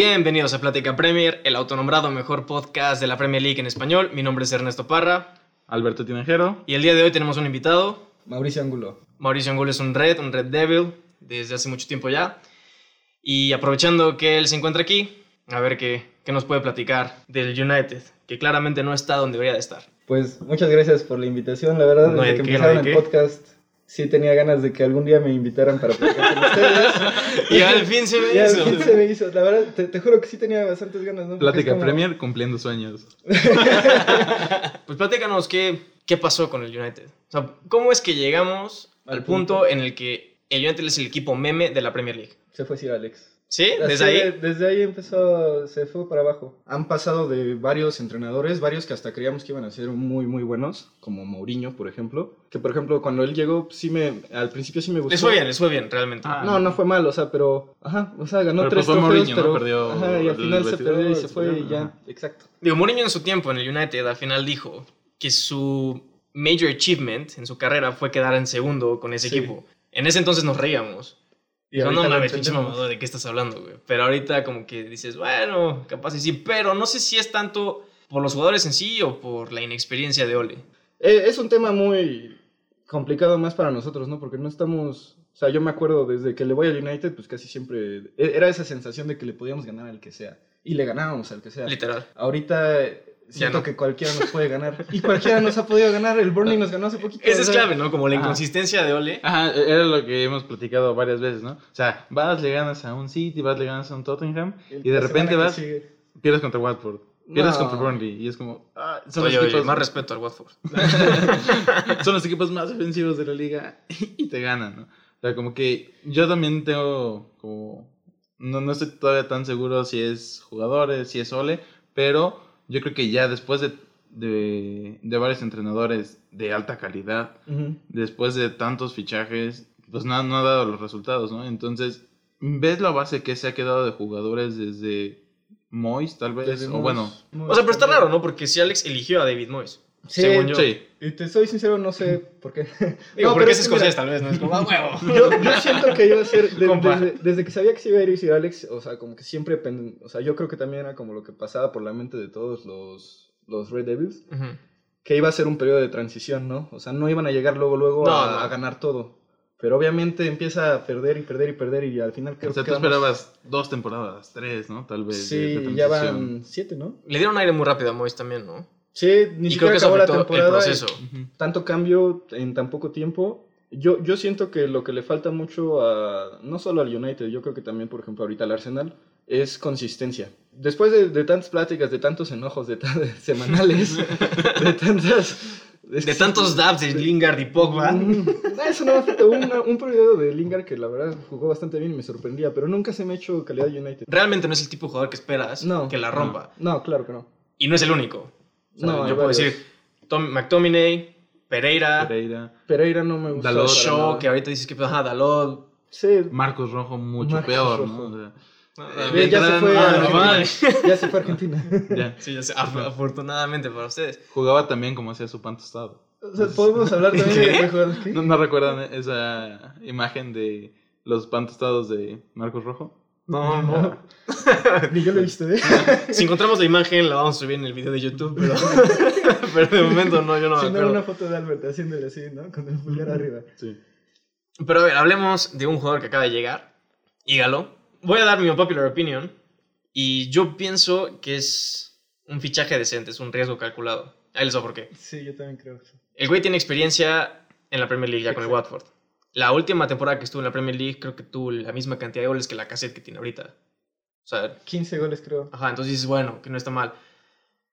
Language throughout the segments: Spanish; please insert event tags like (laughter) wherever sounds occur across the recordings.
Bienvenidos a Plática Premier, el autonombrado mejor podcast de la Premier League en español. Mi nombre es Ernesto Parra Alberto Tinajero. y el día de hoy tenemos un invitado. Mauricio Angulo. Mauricio Angulo es un Red, un Red Devil, desde hace mucho tiempo ya. Y aprovechando que él se encuentra aquí, a ver qué, qué nos puede platicar del United, que claramente no está donde debería de estar. Pues muchas gracias por la invitación. La verdad, No desde que no el podcast, sí tenía ganas de que algún día me invitaran para platicar con (laughs) ustedes. Y al fin se me Y al hizo. fin se me hizo. La verdad, te, te juro que sí tenía bastantes ganas, ¿no? Plática como- Premier cumpliendo sueños. (laughs) Pues platícanos qué, qué pasó con el United. O sea, ¿cómo es que llegamos al Al punto punto. en el que el United es el equipo meme de la Premier League? Se fue Sir Alex. ¿Sí? Desde de- ahí. Desde ahí empezó, se fue para abajo. Han pasado de varios entrenadores, varios que hasta creíamos que iban a ser muy, muy buenos, como Mourinho, por ejemplo. Que, por ejemplo, cuando él llegó, sí me, al principio sí me gustó. Les fue bien, les fue bien, realmente. Ah, No, no fue mal, o sea, pero, ajá, o sea, ganó Pero tres pues fue trofeos, Mourinho, ¿no? pero, Perdió ajá, y al final se perdió y se fue y ya, ajá. exacto. Digo, Mourinho en su tiempo en el United al final dijo que su major achievement en su carrera fue quedar en segundo con ese Sí. equipo. En ese entonces nos reíamos. Y no lo mames, pinche mamador, ¿de qué estás hablando, güey? Pero ahorita como que dices, bueno, capaz y sí, pero no sé si es tanto por los jugadores en sí o por la inexperiencia de Ole. Eh, es un tema muy complicado más para nosotros, ¿no? Porque no estamos, o sea, yo me acuerdo desde que le voy al United, pues casi siempre e- era esa sensación de que le podíamos ganar al que sea. Y le ganábamos al que sea. Literal. Ahorita siento no. que cualquiera nos puede ganar. Y cualquiera nos ha podido ganar. El Burnley nos ganó hace poquito. Esa es clave, ¿no? Como la Ajá. inconsistencia de Ole. Ajá, era lo que hemos platicado varias veces, ¿no? O sea, vas, le ganas a un City, vas, le ganas a un Tottenham, y de repente vas, sigue- pierdes contra Watford, pierdes No. contra Burnley, y es como, ah, son, Oye, los oye, equipos, más respeto al Watford. (laughs) son los equipos más ofensivos de la liga y te ganan, ¿no? O sea, como que yo también tengo como, no, no estoy todavía tan seguro si es jugadores, si es Ole, pero yo creo que ya después de, de, de varios entrenadores de alta calidad, después de tantos fichajes, pues no, ha- no ha dado los resultados, ¿no? Entonces, ¿ves la base que se ha quedado de jugadores desde Mois, tal vez? Desde o Moyes- bueno, Moyes O sea, pero está raro, ¿no? Porque si Alex eligió a David Moyes. Sí, según yo. sí. Y te soy sincero, no sé por qué. Digo, (laughs) No, porque pero es es escocés, tal vez, ¿no? Es como, ¡ah, huevo! (laughs) Yo, yo siento que iba a ser, de- (laughs) desde, desde que sabía que se iba a ir Sir Alex, o sea, como que siempre, pen- o sea, yo creo que también era como lo que pasaba por la mente de todos los, los Red Devils, Ujú. que iba a ser un periodo de transición, ¿no? O sea, no iban a llegar luego, luego No, a, no. a ganar todo. Pero obviamente empieza a perder y perder y perder y al final creo o sea, que tú quedamos- esperabas dos temporadas, tres, ¿no? Tal vez. de- de Sí, ya van siete, ¿no? Le dieron aire muy rápido a Moyes también, ¿no? Sí, ni y creo siquiera que eso acabó la el temporada. proceso. Ujú. tanto cambio en tan poco tiempo. Yo, yo siento que lo que le falta mucho a, no solo al United, yo creo que también, por ejemplo, ahorita al Arsenal, es consistencia. Después de, de tantas pláticas, de tantos enojos, de, (laughs) semanales, (laughs) de tantas... es De que- tantos dabs de Lingard y Pogba. Mm, Eso no una- un periodo de Lingard que la verdad jugó bastante bien y me sorprendía, pero nunca se me ha hecho calidad United. Realmente no es el tipo de jugador que esperas No, que la rompa. No, claro que no. Y no es el único. No, yo puedo varios. decir Tom, McTominay, Pereira, Pereira, Pereira no me gusta. Dalot, Shaw, que ahorita dices que ajá, Dalot. Sí, Marcos Rojo mucho Marcos peor, Rojo. ¿no? O sea, Ah, Ve, ya se fue ah, (laughs) ya se fue a Argentina. ya. Sí, ya sé, af- afortunadamente para ustedes. Jugaba también como hacía su pan tostado. O sea, podemos hablar también ¿Qué? de jugadores que... ¿No, no recuerdan esa imagen de los pan tostados de Marcos Rojo? No, no. (laughs) Ni yo lo he visto, ¿eh? Si encontramos la imagen, la vamos a subir en el video de YouTube, pero, (laughs) (laughs) pero de momento no, yo no me si no era acuerdo. una foto de Albert haciéndole así, ¿no? Con el pulgar arriba. Sí. Pero a ver, hablemos de un jugador que acaba de llegar, Ígalo. Voy a dar mi popular opinion y yo pienso que es un fichaje decente, es un riesgo calculado. Ahí les va por qué. Sí, yo también creo eso. El güey tiene experiencia en la Premier League ya con el. Watford. La última temporada que estuvo en la Premier League creo que tuvo la misma cantidad de goles que la cassette que tiene ahorita. O sea, 15 goles, creo. ajá, entonces dices, bueno, que no está mal.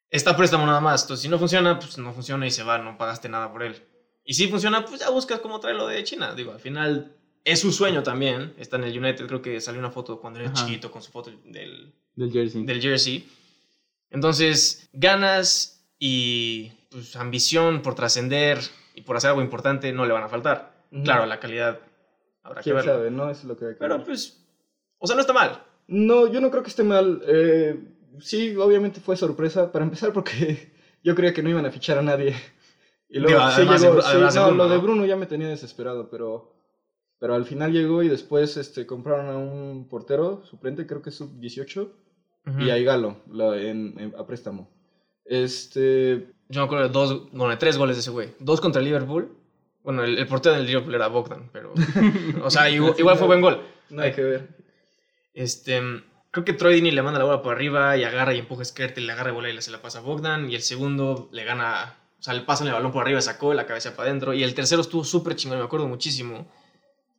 Está préstamo nada más. Entonces, si no funciona, pues no funciona y se va, no pagaste nada por él. Y si funciona, pues ya buscas cómo traerlo de China. Digo, al final es su sueño también. Está en el United, creo que salió una foto cuando era Ajá. chiquito con su foto del, Del jersey. del jersey. Entonces, ganas y pues, ambición por trascender y por hacer algo importante no le van a faltar. Claro, la calidad habrá que Quién verlo. sabe, ¿no? Eso es lo que hay que Pero ver. pues, o sea, no está mal. No, yo no creo que esté mal. Eh, sí, obviamente fue sorpresa. Para empezar, porque (laughs) yo creía que no iban a fichar a nadie. Y luego Digo, sí además llegó. Sí, además no, Bruno, lo de ¿no? Bruno ya me tenía desesperado, pero. Pero al final llegó y después este, compraron a un portero suplente, creo que es sub-18. Ujú. y a Igalo la- en- en- a préstamo. Este, Yo me acuerdo de dos, bueno, de tres goles de ese güey. Dos contra Liverpool. Bueno, el, el portero del Liverpool era Bogdan, pero. o sea, (laughs) igual, igual fue buen gol. nada que ver. Este. Creo que Troy Dini le manda la bola por arriba y agarra y empuja a Skert y le agarra la bola y se la pasa a Bogdan. Y el segundo le gana. O sea, le pasan el balón por arriba, sacó la cabeza para adentro. Y el tercero estuvo súper chingón, me acuerdo muchísimo.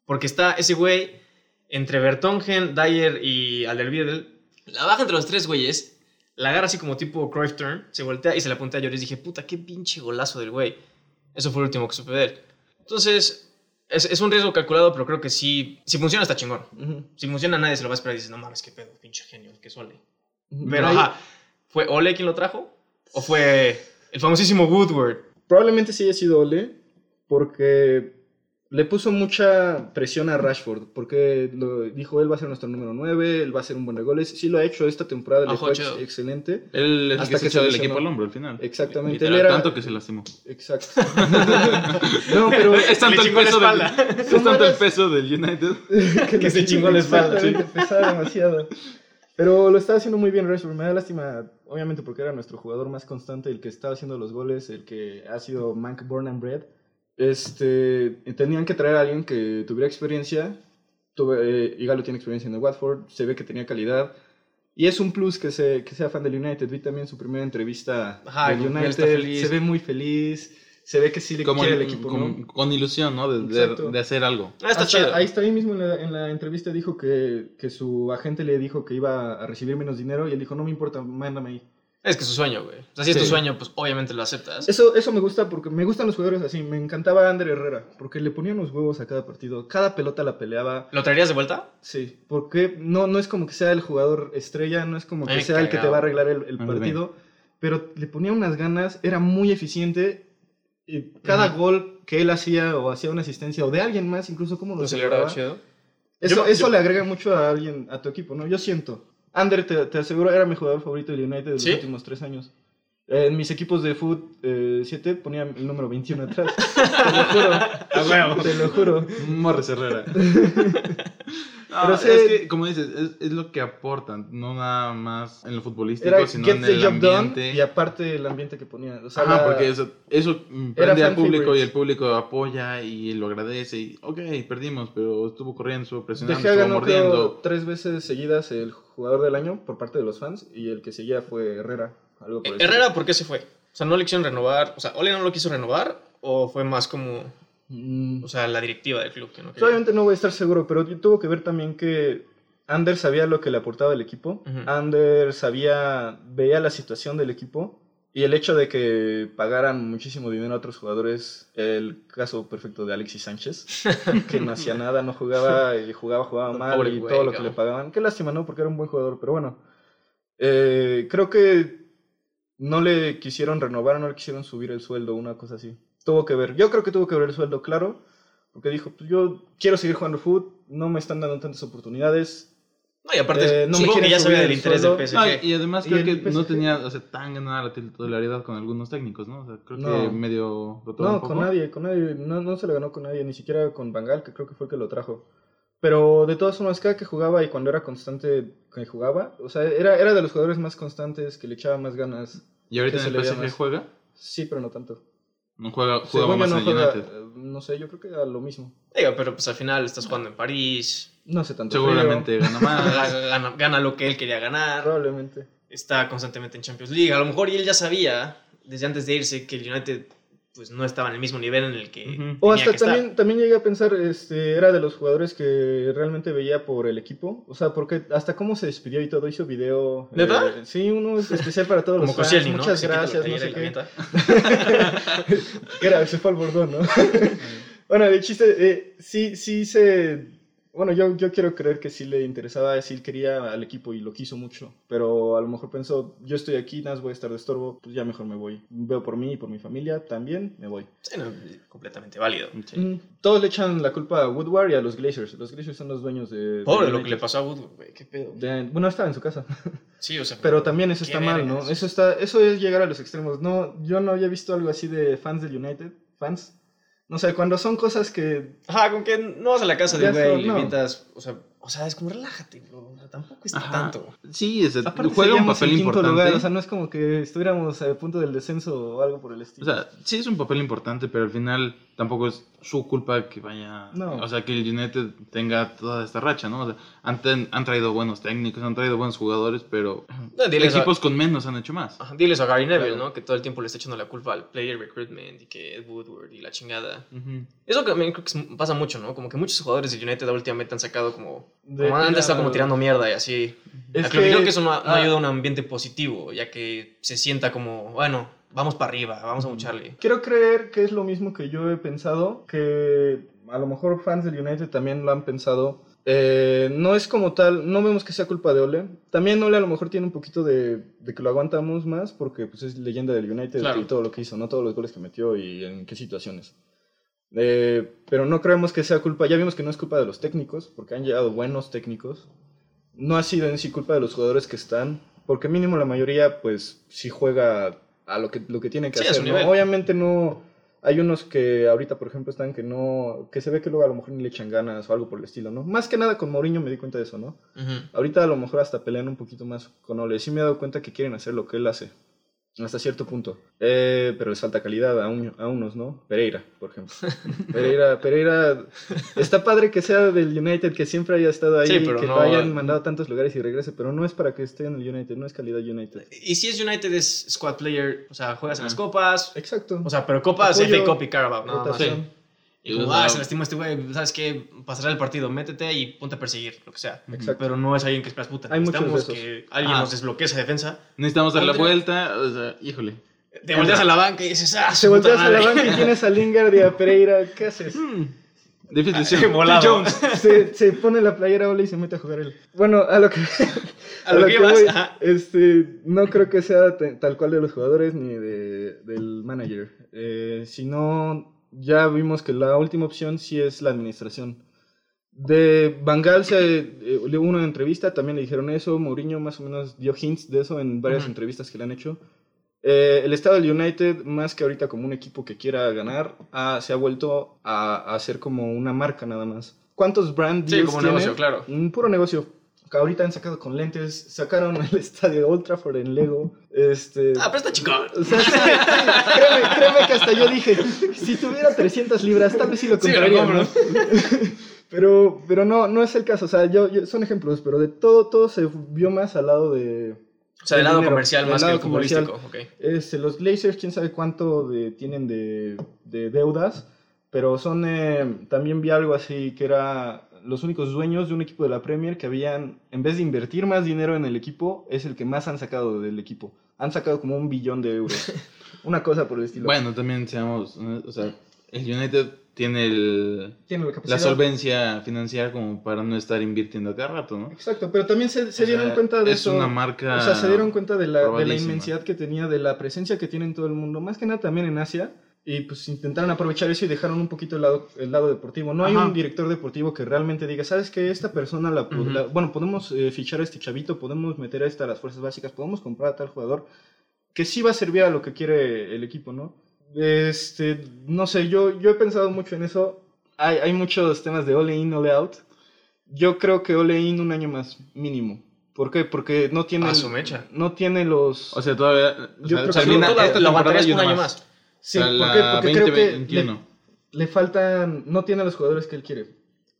Porque está ese güey entre Bertongen, Dyer y Alderweireld. La baja entre los tres güeyes. La agarra así como tipo Cruyff turn. Se voltea y se la apunta a Lloris. Dije, puta, qué pinche golazo del güey. Eso fue el último que supe de él. Entonces, es, es un riesgo calculado, pero creo que sí. Si funciona, está chingón. Si funciona, nadie se lo va a esperar y dices, no mames, qué pedo, pinche genio, que es Ole. Pero, Ahí- ajá, ¿fue Ole quien lo trajo? ¿O fue el famosísimo Woodward? Probablemente sí haya sido Ole, porque le puso mucha presión a Rashford, porque lo, dijo, él va a ser nuestro número 9, él va a ser un buen de goles. Sí lo ha hecho esta temporada, le fue ex- excelente. Él es el Hasta que se que echó se del equipo al hombro al final. Exactamente. Literal, él era... tanto que se lastimó. Exacto. (laughs) no, pero... (laughs) (laughs) Es tanto, el peso, del, es tanto el peso del United. Que se chingó la espalda, sí. Pesaba demasiado. Pero lo estaba haciendo muy bien Rashford. Me da lástima, obviamente, porque era nuestro jugador más constante, el que estaba haciendo los goles, el que ha sido Mank Born and Bred. Este, tenían que traer a alguien que tuviera experiencia. Tuve, eh, Igalo tiene experiencia en el Watford, se ve que tenía calidad. Y es un plus que, se, que sea fan del United. Vi también su primera entrevista Ajá, del United. Se ve muy feliz. Se ve que sí le Como quiere el- el equipo, con, ¿no? con ilusión, ¿no? De, de- de hacer algo. Ah, está Hasta chido. Ahí está ahí mismo en la, en la entrevista dijo que, que su agente le dijo que iba a recibir menos dinero y él dijo, no me importa, mándame ahí. Es que es su sueño, güey. O sea, si es tu sueño, pues obviamente lo aceptas. Eso, eso me gusta porque me gustan los jugadores así. Me encantaba Ander Herrera porque le ponían los huevos a cada partido. Cada pelota la peleaba. ¿Lo traerías de vuelta? Sí, porque no, no es como que sea el jugador estrella, no es como que sea el que te va a arreglar el, partido, pero le ponía unas ganas, era muy eficiente. Y cada gol que él hacía o hacía una asistencia o de alguien más, incluso como lo Lo celebraba celebraba, chido. Eso, Yo- eso yo- le agrega mucho a alguien, a tu equipo, ¿no? Yo siento. Ander, te, te aseguro, era mi jugador favorito del United de los ¿Sí? últimos tres años. Eh, En mis equipos de Foot 7 ponía el número 21 atrás. (laughs) te lo juro. A huevo. Te lo juro. Morris Herrera. (laughs) No, Pero es sí- que, como dices, es, es lo que aportan, no nada más en lo futbolístico, Era sino en el ambiente. done y aparte el ambiente que ponía. O sea, Ajá, la- porque eso, eso prende al público y el público apoya y lo agradece. Y, ok, perdimos, pero estuvo corriendo, estuvo presionando, Dejé estuvo creo, mordiendo. tres veces seguidas el jugador del año por parte de los fans y el que seguía fue Herrera. Algo por el estilo. Herrera, ¿por qué se fue? O sea, no le quisieron renovar. O sea, Ole no lo quiso renovar. ¿O fue más como, Mm, o sea, la directiva del club que no Pues quería? Obviamente no voy a estar seguro, pero tuvo que ver también que Ander sabía lo que le aportaba el equipo. Ujú. Ander sabía, veía la situación del equipo. Y el hecho de que pagaran muchísimo dinero a otros jugadores, el caso perfecto de Alexis Sánchez, (laughs) que no hacía nada, no jugaba, y jugaba, jugaba mal y todo lo que le pagaban. Qué lástima, ¿no? Porque era un buen jugador, pero bueno. Eh, creo que no le quisieron renovar, no le quisieron subir el sueldo, una cosa así. Tuvo que ver, yo creo que tuvo que ver el sueldo, claro, porque dijo, pues yo quiero seguir jugando fútbol, no me están dando tantas oportunidades. No, y aparte, Eh, no me que ya sabía subir del el interés sueldo. del PSG. No, y, además creo el que no tenía o sea, tan ganada la titularidad con algunos técnicos, ¿no? O sea, creo que No. medio rotó un No, poco. con nadie, con nadie, no, no se le ganó con nadie, ni siquiera con Bangal, que creo que fue el que lo trajo. Pero de todas formas, cada que jugaba y cuando era constante que jugaba, o sea, era, era de los jugadores más constantes, que le echaba más ganas. Y ahorita en el PSG juega, Sí, pero no tanto. no juega, jugaba más no en el juega, United. eh, no sé, yo creo que era lo mismo. Pero pues al final estás jugando en París. No sé tanto. Seguramente gana más. (laughs) Gana, gana lo que él quería ganar. Probablemente. Está constantemente en Champions League. A lo mejor y él ya sabía, desde antes de irse, que el United pues no estaba en el mismo nivel en el que O hasta que estar. también, también llegué a pensar, este, era de los jugadores que realmente veía por el equipo. O sea, porque hasta cómo se despidió y todo, hizo video. ¿Neta? eh, sí, uno es especial para todos Como los fans. ¿no? Muchas gracias, no sé qué. (laughs) Era, se fue al bordón, ¿no? (laughs) bueno, el chiste, eh, sí, sí se... Bueno, yo, yo quiero creer que sí le interesaba, sí quería al equipo y lo quiso mucho, pero a lo mejor pensó, yo estoy aquí, nada más voy a estar de estorbo, pues ya mejor me voy. Veo por mí y por mi familia, también me voy. Sí, no, completamente válido. Sí. Mm, Todos le echan la culpa a Woodward y a los Glazers. Los Glazers son los dueños de... Pobre de lo que le pasó a Woodward, güey. Qué pedo. De- bueno, estaba en su casa. (laughs) Sí, o sea. Pero también eso está mal, ¿no? Eso, está, eso es llegar a los extremos. No, yo no había visto algo así de fans del United. Fans. No sé, cuando son cosas que Ajá, con que no vas a la casa de güey y le no. invitas, o sea, O sea, es como relájate, bro. O sea, tampoco es Ajá. tanto. Sí, es, Aparte, juega un papel en importante. lugar, o sea, no es como que estuviéramos a punto del descenso o algo por el O estilo. sea, sí es un papel importante, pero al final tampoco es su culpa que vaya. No. O sea, que el United tenga toda esta racha, ¿no? O sea, han, ten- han traído buenos técnicos, han traído buenos jugadores, pero No, diles a- equipos con menos han hecho más. Ajá, Diles a Gary Neville, Claro. ¿no? Que todo el tiempo le está echando la culpa al player recruitment y que Ed Woodward y la chingada. Ujú. Eso también creo que pasa mucho, ¿no? Como que muchos jugadores del United últimamente han sacado como... De- como claro. estado como tirando mierda y así. Es creo, que- creo que eso no, no ah, ayuda a un ambiente positivo, ya que se sienta como, bueno, vamos para arriba, vamos a lucharle. Quiero creer que es lo mismo que yo he pensado, que a lo mejor fans del United también lo han pensado. Eh, no es como tal, no vemos que sea culpa de Ole. También Ole a lo mejor tiene un poquito de, de que lo aguantamos más porque pues, es leyenda del United Claro. y todo lo que hizo, no todos los goles que metió y en qué situaciones. Eh, pero no creemos que sea culpa, ya vimos que no es culpa de los técnicos, porque han llegado buenos técnicos. No ha sido en sí culpa de los jugadores que están, porque mínimo la mayoría pues sí juega a lo que, lo que tiene que Sí, hacer. ¿no? Obviamente no, hay unos que ahorita por ejemplo están que no, que se ve que luego a lo mejor ni le echan ganas o algo por el estilo, ¿no? Más que nada con Mourinho me di cuenta de eso, ¿no? Ahorita a lo mejor hasta pelean un poquito más con Ole. Sí me he dado cuenta que quieren hacer lo que él hace. Hasta cierto punto. Eh, pero les falta calidad a, un- a unos, ¿no? Pereira, por ejemplo. Pereira, (laughs) Pereira. Está padre que sea del United, que siempre haya estado ahí, Sí, pero que no- lo hayan mandado a tantos lugares y regrese, pero no es para que esté en el United, no es calidad United. Y si es United es squad player, o sea, juegas en las copas, Exacto. o sea, pero copas, Apoyo, FA Cup y Carabao, nada más. rotación. Y como, ah, se lastimó este güey, ¿sabes qué? Pasará el partido, métete y ponte a perseguir, lo que sea. Exacto. Pero no es alguien que esperas, puta, Hay necesitamos que alguien Ah. nos desbloquee esa defensa. Necesitamos dar la vuelta, o sea, híjole. Te volteas a la banca y dices, ah, puta volteas a la madre". banca y tienes a Lingard y a Pereira, ¿qué haces? (laughs) Hmm, Difícil. Ah, (laughs) Jones. (laughs) se, se pone la playera Ole y se mete a jugar él. Bueno, a lo que, A lo que ibas, voy, este, no creo que sea te- tal cual de los jugadores ni de, del manager. Eh, sino, ya vimos que la última opción sí es la administración. De Bangal se eh, le hubo una entrevista, también le dijeron eso. Mourinho más o menos dio hints de eso en varias entrevistas que le han hecho. Eh, el estado del United, más que ahorita como un equipo que quiera ganar, ha- se ha vuelto a, a ser como una marca nada más. ¿Cuántos brand Sí, deals como un tiene? negocio, claro. Un puro negocio. Que ahorita han sacado con lentes, sacaron (laughs) el estadio de Old Trafford en Lego. Este, Ah, pero está chingón. o sea, sí, sí, créeme, créeme que hasta yo dije, si tuviera 300 libras, tal vez sí lo Sí, lo compraría, (laughs) pero, pero no, no es el caso. O sea, yo, yo- son ejemplos, pero de todo, todo se vio más al lado de, O sea, del El lado dinero, comercial del más que el futbolístico. este, los Glazers, quién sabe cuánto de- tienen de, de deudas, pero son, eh, también vi algo así que era los únicos dueños de un equipo de la Premier que habían, en vez de invertir más dinero en el equipo, es el que más han sacado del equipo. Han sacado como un billón de euros. (laughs) Una cosa por el estilo. Bueno, también seamos, o sea, el United tiene el, Tiene la capacidad. la solvencia financiera como para no estar invirtiendo a cada rato, ¿no? Exacto, pero también se, dieron sea, cuenta de es eso. una marca O sea, se dieron cuenta de la, de la inmensidad que tenía, de la presencia que tiene en todo el mundo, más que nada también en Asia. Y pues intentaron aprovechar eso y dejaron un poquito el lado, el lado deportivo. No hay Ajá. un director deportivo que realmente diga, ¿sabes qué? Esta persona, la, Ujú. la- bueno, podemos eh, fichar a este chavito, podemos meter a esta a las fuerzas básicas, podemos comprar a tal jugador que sí va a servir a lo que quiere el equipo, ¿no? Este, no sé, yo, yo he pensado mucho en eso. Hay, hay muchos temas de ole in, ole out. Yo creo que ole in un año más, mínimo. ¿Por qué? Porque no tiene, A su mecha. no tiene los... O sea, todavía o Yo sea, creo que termina la- esta lo temporada aguantarías y un año más. Sí, O sea, ¿por qué? la Porque creo que le, 2021. le faltan, no tiene los jugadores que él quiere.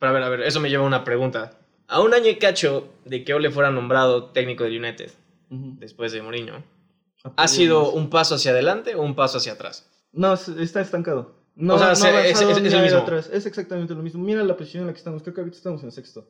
Pero a ver, a ver, eso me lleva a una pregunta. A un año y cacho de que Ole fuera nombrado técnico del United, después de Mourinho, ¿ha sido un paso hacia adelante o un paso hacia atrás? No, es- está estancado. No, O sea, no es- es- es ha el mismo. atrás. Es exactamente lo mismo. Mira la posición en la que estamos. Creo que ahorita estamos en sexto.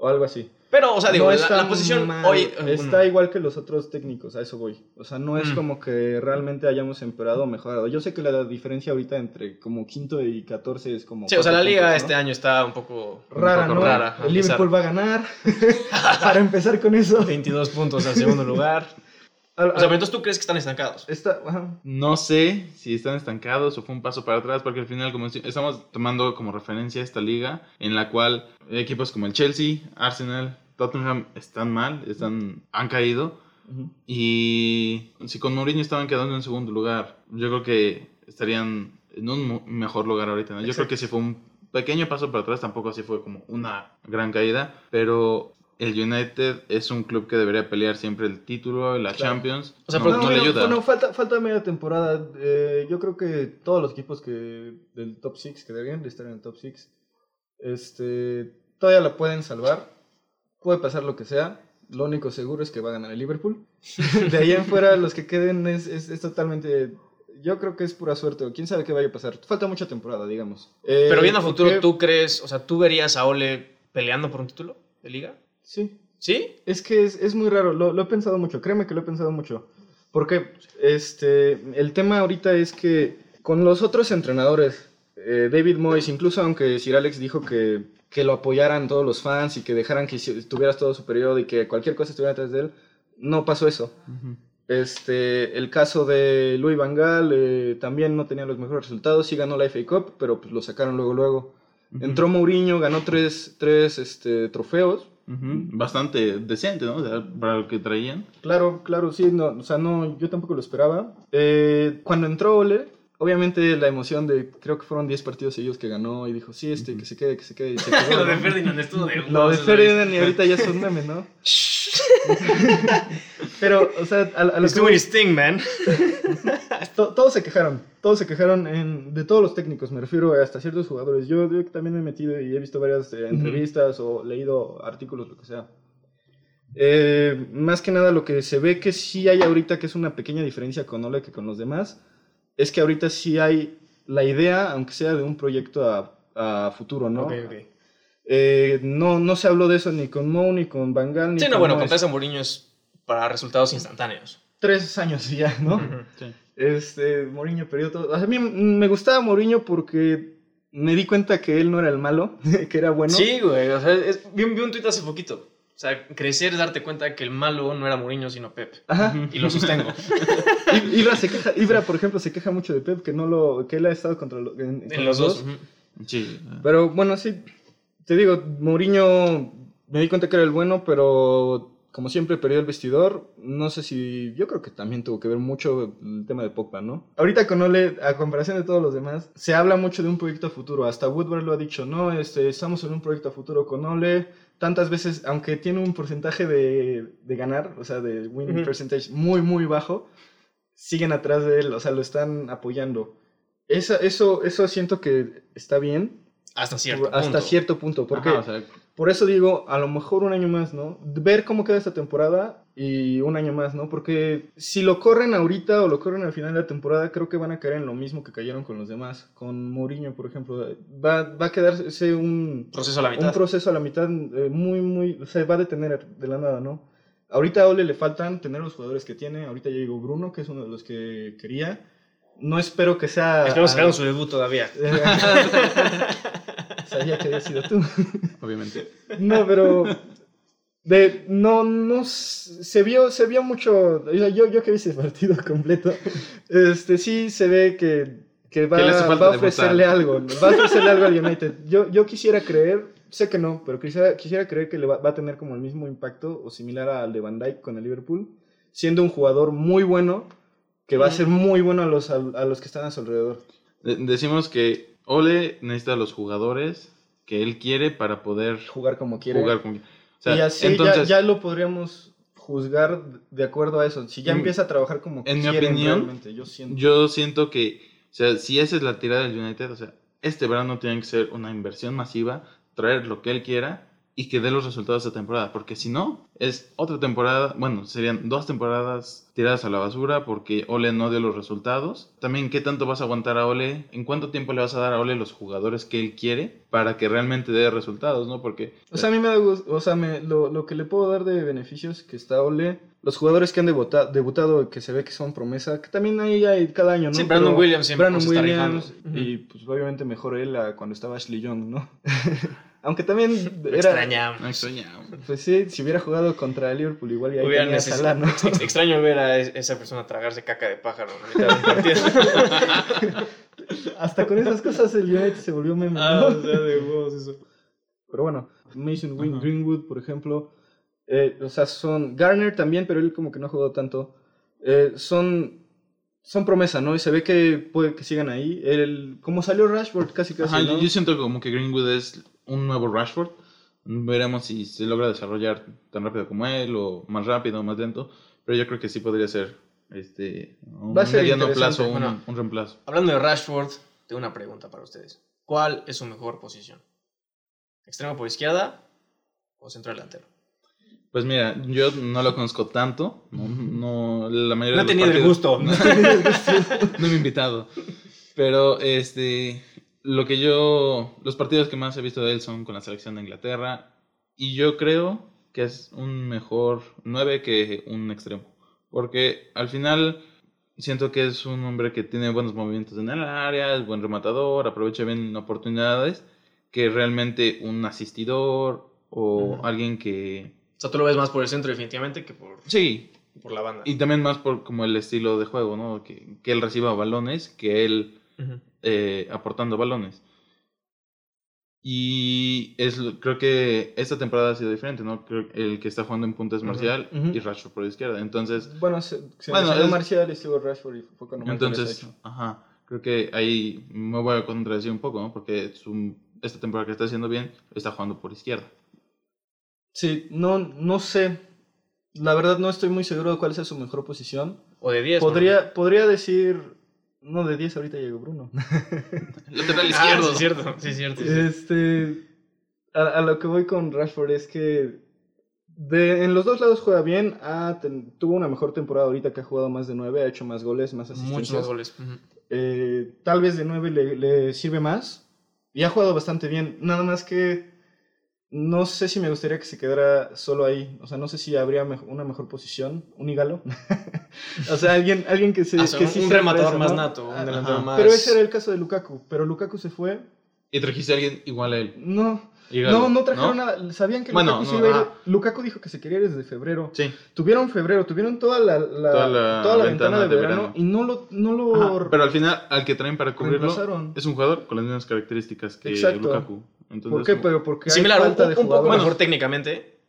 O algo así. Pero, o sea, digo, No la, posición mal, hoy... Está igual que los otros técnicos, a eso voy. O sea, no es Mm. como que realmente hayamos empeorado o mejorado. Yo sé que la diferencia ahorita entre como quinto y 14 es como... Sí, o sea, la liga puntos, ¿no? este año está un poco... Rara, un poco ¿no? rara. El. Liverpool va a ganar. (laughs) Para empezar con eso. 22 puntos al segundo lugar. O sea, pero entonces tú crees que están estancados. Está. No sé si están estancados o fue un paso para atrás, porque al final, como si- estamos tomando como referencia esta liga, en la cual equipos como el Chelsea, Arsenal, Tottenham están mal, están, han caído. Y si con Mourinho estaban quedando en segundo lugar, yo creo que estarían en un mejor lugar ahorita. ¿no? Yo creo que sí fue un pequeño paso para atrás, tampoco así fue como una gran caída, pero el United es un club que debería pelear siempre el título, la Claro. Champions. O sea, no, pero- no le ayuda. bueno, falta, falta media temporada. Eh, yo creo que todos los equipos que del top 6 que deberían de estar en el top 6 este, todavía la pueden salvar. Puede pasar lo que sea. Lo único seguro es que va a ganar el Liverpool. (laughs) De ahí en fuera, los que queden es, es, es totalmente. Yo creo que es pura suerte. Quién sabe qué vaya a pasar. Falta mucha temporada, digamos. Eh, Pero viendo a futuro, porque- ¿tú crees, o sea, tú verías a Ole peleando por un título de liga? Sí, ¿Sí? Es que es, es muy raro, lo, lo he pensado mucho, créeme que lo he pensado mucho. Porque este, el tema ahorita es que con los otros entrenadores, eh, David Moyes, incluso aunque Sir Alex dijo que, que lo apoyaran todos los fans y que dejaran que hici- tuvieras todo su periodo y que cualquier cosa estuviera detrás de él, no pasó eso. Este, el caso de Louis Van Gaal eh, también no tenía los mejores resultados, sí ganó la FA Cup, pero pues lo sacaron luego luego. Entró Mourinho, ganó tres, tres este, trofeos, Ujú. Bastante decente, ¿no? O sea, para lo que traían. Claro, claro, sí, no, o sea, no, yo tampoco lo esperaba. Eh, cuando entró Ole, obviamente la emoción de, creo que fueron 10 partidos seguidos que ganó y dijo, sí, este, que se quede, que se quede. y se (laughs) quedó, Lo de ¿no? Ferdinand estuvo de Lo de Ferdinand y ahorita ya son memes, ¿no? (laughs) (laughs) Pero, o sea, a, a lo He's que his thing, man. (laughs) to- todos se quejaron, todos se quejaron en, de todos los técnicos, me refiero hasta ciertos jugadores. Yo, yo también me he metido y he visto varias eh, entrevistas o leído artículos, lo que sea. Eh, más que nada lo que se ve que sí hay ahorita, que es una pequeña diferencia con Ole que con los demás, es que ahorita sí hay la idea, aunque sea de un proyecto a, a futuro, ¿no? Ok, ok. Eh, no, no se habló de eso ni con Mo, ni con Van Gaal, ni Sí, no, con bueno, a Mourinho es para resultados instantáneos. Tres años ya, ¿no? Sí. Este, Mourinho perdió todo. A mí me gustaba Mourinho porque me di cuenta que él no era el malo, (laughs) que era bueno. Sí, güey. O sea, es- vi, un- vi un tuit hace poquito. O sea, crecer es darte cuenta que el malo no era Mourinho, sino Pep. Ajá. Y lo sostengo. (laughs) Ibra, se queja, Ibra, por ejemplo, se queja mucho de Pep, que no lo, que él ha estado contra lo- en, con los dos. ujú. Sí. Pero bueno, sí, te digo, Mourinho me di cuenta que era el bueno, pero como siempre perdió el vestidor. No sé si, yo creo que también tuvo que ver mucho el tema de Pogba, ¿no? Ahorita con Ole, a comparación de todos los demás, se habla mucho de un proyecto a futuro. Hasta Woodward lo ha dicho, no, este, estamos en un proyecto a futuro con Ole. Tantas veces, aunque tiene un porcentaje de, de ganar, o sea, de win Ujú. percentage muy, muy bajo, siguen atrás de él, o sea, lo están apoyando. Esa- eso, eso siento que está bien, Hasta cierto hasta punto. cierto punto, porque Ajá, o sea, por eso digo, a lo mejor un año más, ¿no? Ver cómo queda esta temporada y un año más, ¿no? Porque si lo corren ahorita o lo corren al final de la temporada, creo que van a caer en lo mismo que cayeron con los demás. Con Mourinho, por ejemplo, va, va a quedarse un, Proceso a la un mitad. proceso a la mitad eh, muy, muy, o sea, va a detener de la nada, ¿no? Ahorita a Ole le faltan tener los jugadores que tiene. Ahorita ya llegó Bruno, que es uno de los que quería. No espero que sea... Esperemos que hagan su debut todavía. (laughs) (laughs) Sabía que había sido tú. (laughs) obviamente. No, pero de no no se vio se vio mucho o sea, yo yo que vi ese partido (laughs) completo. Este sí se ve que que va, va a ofrecerle debutar. algo, va a ofrecerle algo al United. Yo yo quisiera creer, sé que no, pero quisiera quisiera creer que le va, va a tener como el mismo impacto o similar al de Van Dijk con el Liverpool, siendo un jugador muy bueno que va a ser muy bueno a los a, a los que están a su alrededor. De- decimos que Ole necesita a los jugadores que él quiere para poder Jugar como quiere. jugar con. O sea, y así entonces, ya, ya lo podríamos juzgar de acuerdo a eso. Si ya En- empieza a trabajar como en mi opinión, yo siento. yo siento que, o sea, si esa es la tirada del United, o sea, este verano tiene que ser una inversión masiva, traer lo que él quiera y que dé los resultados de temporada, porque si no, es otra temporada, bueno, serían dos temporadas tiradas a la basura porque Ole no dio los resultados. También, ¿qué tanto vas a aguantar a Ole? ¿En cuánto tiempo le vas a dar a Ole los jugadores que él quiere para que realmente dé resultados, no? Porque... O sea, a mí me da gusto, o sea, me- lo, lo que le puedo dar de beneficios que está Ole, los jugadores que han debuta- debutado, que se ve que son promesa, que también ahí hay cada año, ¿no? Sí, Brandon Pero Williams siempre Brandon está Williams, rifando. y pues obviamente mejor él a cuando estaba Ashley Young, ¿no? (laughs) Aunque también era... extrañamos. No extrañaba. Pues sí, si hubiera jugado contra Liverpool igual y ahí Hubieran tenía a neces- Salah, ¿no? ex- Extraño ver a es- esa persona tragarse caca de pájaro a mitad de un partido. (laughs) Hasta con esas cosas el United se volvió meme, ¿no? ah, o sea, de huevos eso. Pero bueno, Mason Win Ajá. Greenwood, por ejemplo. eh, o sea, son. Garner también, pero él como que no ha jugado tanto. eh, son son promesa, ¿no? Y se ve que puede que sigan ahí. El, como salió Rashford, casi casi, Ajá, ¿no? yo- siento como que Greenwood es un nuevo Rashford. Veremos si se logra desarrollar tan rápido como él o más rápido o más lento. Pero yo creo que sí podría ser este un Va a ser mediano interesante. plazo un, Bueno. un reemplazo. Hablando de Rashford, tengo una pregunta para ustedes. ¿Cuál es su mejor posición? ¿Extremo por izquierda o centro delantero? Pues mira, yo no lo conozco tanto. No, no la mayoría No de los tenido el gusto. (laughs) no me he invitado. Pero este lo que yo los partidos que más he visto de él son con la selección de Inglaterra y yo creo que es un mejor 9 que un extremo, porque al final siento que es un hombre que tiene buenos movimientos en el área, es buen rematador, aprovecha bien oportunidades, que realmente un asistidor o alguien que O sea, tú lo ves más por el centro definitivamente que por, sí, por la banda. y también más por como el estilo de juego, ¿no? Que, que él reciba balones, que él eh, aportando balones. Y es, creo que esta temporada ha sido diferente, ¿no? Creo que el que está jugando en punta es Marcial y Rashford por izquierda. Entonces, Bueno, se, se Bueno, es- Marcial y estuvo Rashford y fue ha entonces, ajá, creo que ahí me voy a contradecir un poco, ¿no? Porque esta temporada que está haciendo bien, está jugando por izquierda. Sí, no, no sé. La verdad no estoy muy seguro de cuál sea su mejor posición. O de 10. Podría, podría decir... No, de 10 ahorita llegó Bruno. (laughs) Lateral Ah, izquierdo. sí, es cierto. Sí, es cierto. sí, sí. Este, a, a lo que voy con Rashford es que de, en los dos lados juega bien. Ha ten- tuvo una mejor temporada ahorita que ha jugado más de 9, ha hecho más goles, más Muchos asistencias. más goles. Eh, tal vez de 9 le, le sirve más. Y ha jugado bastante bien. Nada más que no sé si me gustaría que se quedara solo ahí. O sea, no sé si habría una mejor posición. Un hígalo. (laughs) o sea, alguien, alguien que se. Ah, o sea, que un- sí un sea rematador más ¿no? nato, un Ah, delantero más. Pero ese era el caso de Lukaku. Pero Lukaku se fue. Y trajiste a alguien igual a él. No. Hígalo, no, no trajeron nada. Sabían que Bueno, Lukaku se iba a ir. ajá. Lukaku dijo que se quería ir desde febrero. Sí. Tuvieron febrero, tuvieron toda la, la- Toda la toda la ventana ventana, de, de verano, y no lo, no lo pero al final, al que traen para cubrirlo, es un jugador con las mismas características que Exacto. Lukaku. Entonces, ¿Por qué? Pero porque hay Similar, un, falta de un poco mejor técnicamente.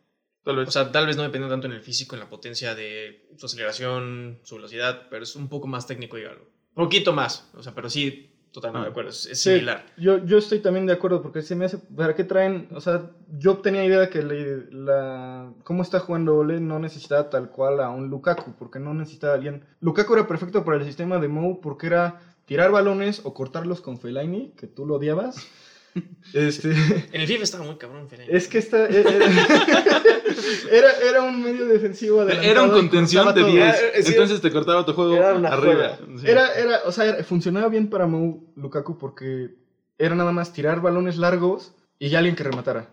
Tal vez. O sea, tal vez no dependiendo tanto en el físico, en la potencia de su aceleración, su velocidad, pero es un poco más técnico, dígalo. Poquito más, o sea, pero sí, totalmente Ah. de acuerdo, es, es Sí, similar. Yo, yo estoy también de acuerdo porque se me hace. ¿Para qué traen? O sea, yo tenía idea que le- la. ¿Cómo está jugando Ole? No necesitaba tal cual a un Lukaku porque no necesitaba a alguien. Lukaku era perfecto para el sistema de Mou porque era tirar balones o cortarlos con Fellaini, que tú lo odiabas. Este. En el FIFA estaba muy cabrón, Fellaini. Es que está. e- e- Era, era un medio defensivo adelantado Era un contención de todo. 10. Eh, sí. Entonces te cortaba tu juego Era arriba. Sí. Era, era, o sea, funcionaba bien para Mou Lukaku porque era nada más tirar balones largos y ya alguien que rematara.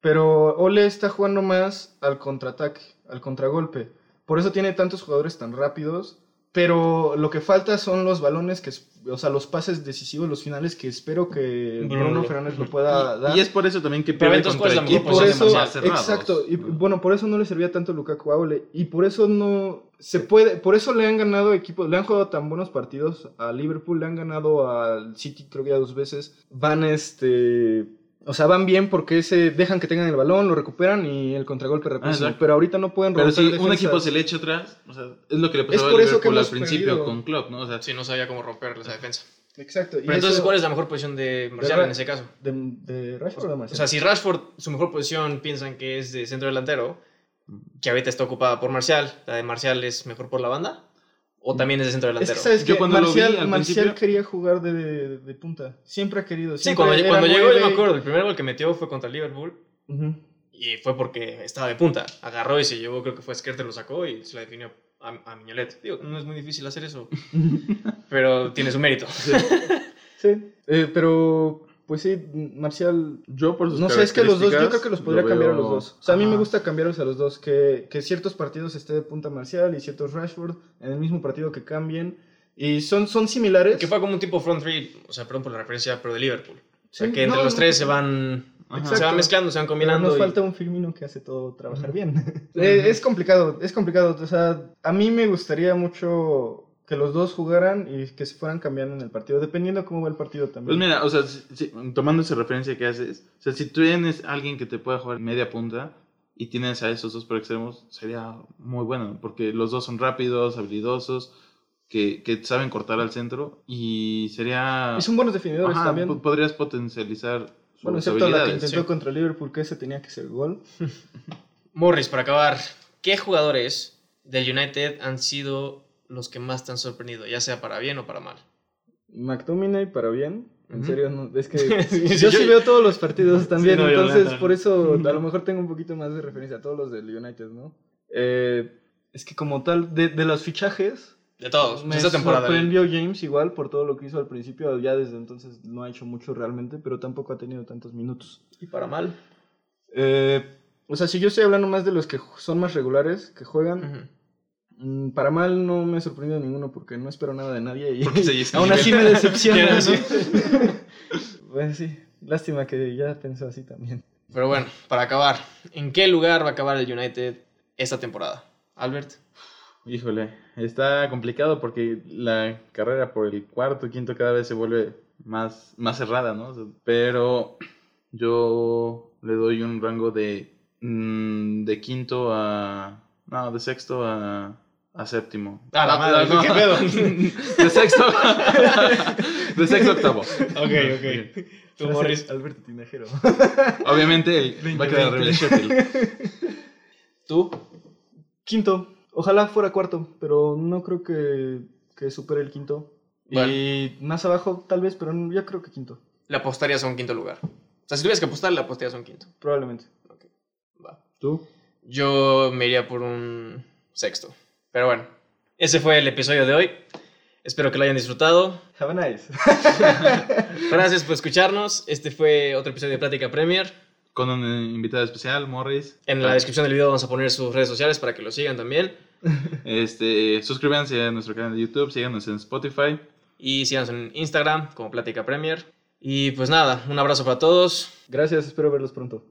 Pero Ole está jugando más al contraataque, al contragolpe. Por eso tiene tantos jugadores tan rápidos. Pero lo que falta son los balones, que, es- o sea, los pases decisivos, los finales que espero que Bruno Fernández lo pueda dar. Y es por eso también que Pero pierde entonces, contra ¿cuál es la Y equipos por eso, exacto, y bueno, por eso no le servía tanto Lukaku a Ole, y por eso no se puede, por eso le han ganado equipos, le han jugado tan buenos partidos a Liverpool, le han ganado al City creo que ya dos veces, van este, o sea, van bien porque se dejan que tengan el balón, lo recuperan y el contragolpe rápido, exacto. pero ahorita no pueden Pero romper si un equipo se le echa atrás, o sea, es lo que le pasó a por eso que Liverpool al principio perdido. con Klopp, ¿no? O sea, Sí, no sabía cómo romper esa defensa. Exacto, y Pero entonces, eso- ¿cuál es la mejor posición de Marcial en ese caso? de, de Rashford o de O Marcial? sea, si Rashford, su mejor posición, piensan que es de centro delantero, que ahorita está ocupada por Marcial, la de Marcial es mejor por la banda, o también es de centro Es delantero. que sabes Yo que cuando lo vi Marcial, al Marcial principio- quería jugar de, de- de punta. Siempre ha querido. Sí, cuando, llegó, yo me acuerdo, el primer gol que metió fue contra Liverpool y fue porque estaba de punta. Agarró y se llevó, creo que fue Skerter, lo sacó y se la definió a, a Miñolet. Digo, no es muy difícil hacer eso, (laughs) pero tiene su mérito. Sí, (laughs) eh, pero pues sí, Marcial. yo por sus No sé, es que los dos, yo creo que los podría cambiar a los dos. O sea, a mí me gusta cambiarlos a los dos. Que, que ciertos partidos esté de punta Marcial y ciertos Rashford en el mismo partido que cambien. Y son, son similares. Que fue como un tipo front three, o sea, perdón por la referencia, pero de Liverpool. O sea, Sí, que entre no, los tres no. se van, Ajá. se van mezclando, se van Pero combinando. nos y- falta un Firmino que hace todo trabajar bien. Eh, es complicado, es complicado. O sea, a mí me gustaría mucho que los dos jugaran y que se fueran cambiando en el partido, dependiendo cómo va el partido Pues también. mira, o sea, si- si- tomando esa referencia que haces, o sea, si tú tienes alguien que te pueda jugar media punta y tienes a esos dos por extremos, sería muy bueno, porque los dos son rápidos, habilidosos, que, que saben cortar al centro y sería... Y son buenos definidores Ajá, también. po- podrías potencializar sus Bueno, excepto la que intentó sí. contra Liverpool, que ese tenía que ser gol. (laughs) Morris, para acabar, ¿qué jugadores del United han sido los que más te han sorprendido, ya sea para bien o para mal? McTominay para bien. En serio, no, es que Sí, (laughs) yo, yo- sí veo todos los partidos también, no, entonces por eso a lo (laughs) mejor tengo un poquito más de referencia a todos los del United, ¿no? Eh, es que como tal, de, de los fichajes, De todos, me esta temporada. sorprendió James igual por todo lo que hizo al principio, ya desde entonces no ha hecho mucho realmente, pero tampoco ha tenido tantos minutos. Y para mal. Eh, o sea, si yo estoy hablando más de los que son más regulares, que juegan, para mal no me ha sorprendido ninguno porque no espero nada de nadie y aún así me decepciona. (laughs) Sí. (laughs) Pues sí, lástima que ya pensó así también. Pero bueno, para acabar, ¿en qué lugar va a acabar el United esta temporada? Albert. Híjole, está complicado porque la carrera por el cuarto, quinto cada vez se vuelve más, más cerrada, ¿no? Pero yo le doy un rango de, mm, de quinto a... No, de sexto a, a séptimo. Ah, la madre, no, ¿qué pedo? (laughs) De sexto. de sexto a octavo. Ok, ok. Tú, Morris. Alberto Tinajero. Obviamente el- va a quedar arriba Sheffield. Tú. Quinto. Ojalá fuera cuarto, pero no creo que, que supere el quinto. Bueno. Y más abajo tal vez, pero yo creo que quinto. Le apostarías a un quinto lugar. O sea, si tuvieras que apostar, le apostarías a un quinto. Probablemente. Va. ¿Tú? Yo me iría por un sexto. Pero bueno, ese fue el episodio de hoy. Espero que lo hayan disfrutado. Have a nice. (laughs) Gracias por escucharnos. Este fue otro episodio de Plática Premier. Con un invitado especial, Morris. En la descripción del video vamos a poner sus redes sociales para que lo sigan también. Este, suscríbanse a nuestro canal de YouTube, síganos en Spotify. Y síganos en Instagram como Plática Premier. Y pues nada, un abrazo para todos. Gracias, espero verlos pronto.